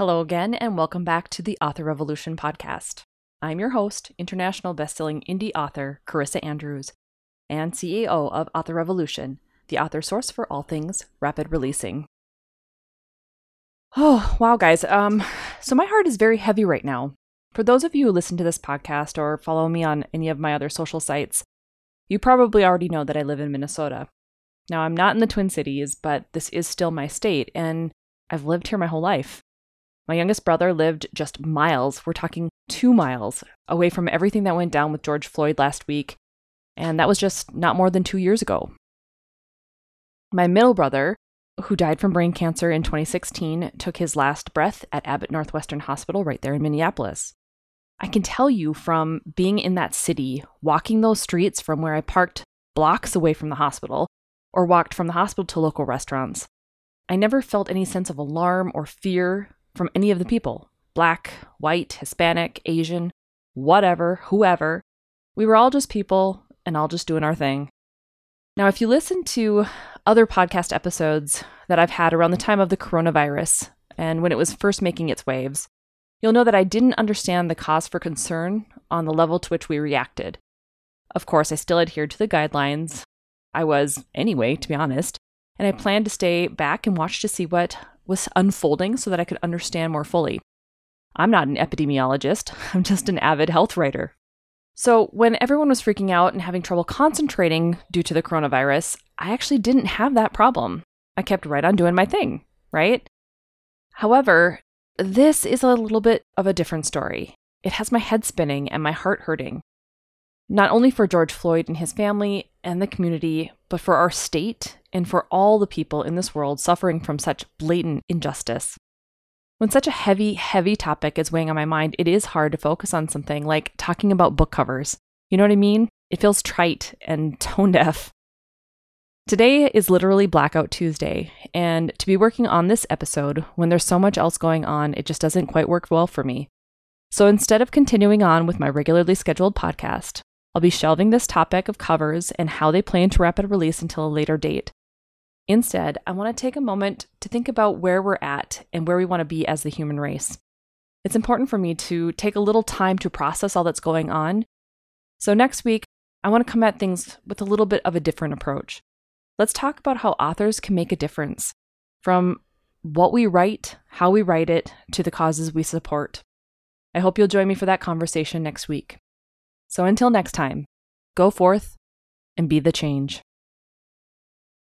Hello again, and welcome back to the Author Revolution podcast. I'm your host, international bestselling indie author Carissa Andrews, and CEO of Author Revolution, the author source for all things rapid releasing. Oh, wow, guys. Um, so my heart is very heavy right now. For those of you who listen to this podcast or follow me on any of my other social sites, you probably already know that I live in Minnesota. Now, I'm not in the Twin Cities, but this is still my state, and I've lived here my whole life. My youngest brother lived just miles, we're talking two miles, away from everything that went down with George Floyd last week, and that was just not more than two years ago. My middle brother, who died from brain cancer in 2016, took his last breath at Abbott Northwestern Hospital right there in Minneapolis. I can tell you from being in that city, walking those streets from where I parked blocks away from the hospital, or walked from the hospital to local restaurants, I never felt any sense of alarm or fear from any of the people black, white, Hispanic, Asian, whatever, whoever. We were all just people and all just doing our thing. Now, if you listen to other podcast episodes that I've had around the time of the coronavirus and when it was first making its waves, you'll know that I didn't understand the cause for concern on the level to which we reacted. Of course, I still adhered to the guidelines. I was, anyway, to be honest, and I planned to stay back and watch to see what was unfolding so that I could understand more fully. I'm not an epidemiologist, I'm just an avid health writer. So, when everyone was freaking out and having trouble concentrating due to the coronavirus, I actually didn't have that problem. I kept right on doing my thing, right? However, this is a little bit of a different story. It has my head spinning and my heart hurting. Not only for George Floyd and his family and the community, but for our state and for all the people in this world suffering from such blatant injustice. When such a heavy, heavy topic is weighing on my mind, it is hard to focus on something like talking about book covers. You know what I mean? It feels trite and tone deaf. Today is literally Blackout Tuesday, and to be working on this episode when there's so much else going on, it just doesn't quite work well for me. So instead of continuing on with my regularly scheduled podcast, I'll be shelving this topic of covers and how they play into rapid release until a later date. Instead, I want to take a moment to think about where we're at and where we want to be as the human race. It's important for me to take a little time to process all that's going on. So, next week, I want to come at things with a little bit of a different approach. Let's talk about how authors can make a difference from what we write, how we write it, to the causes we support. I hope you'll join me for that conversation next week. So until next time, go forth and be the change.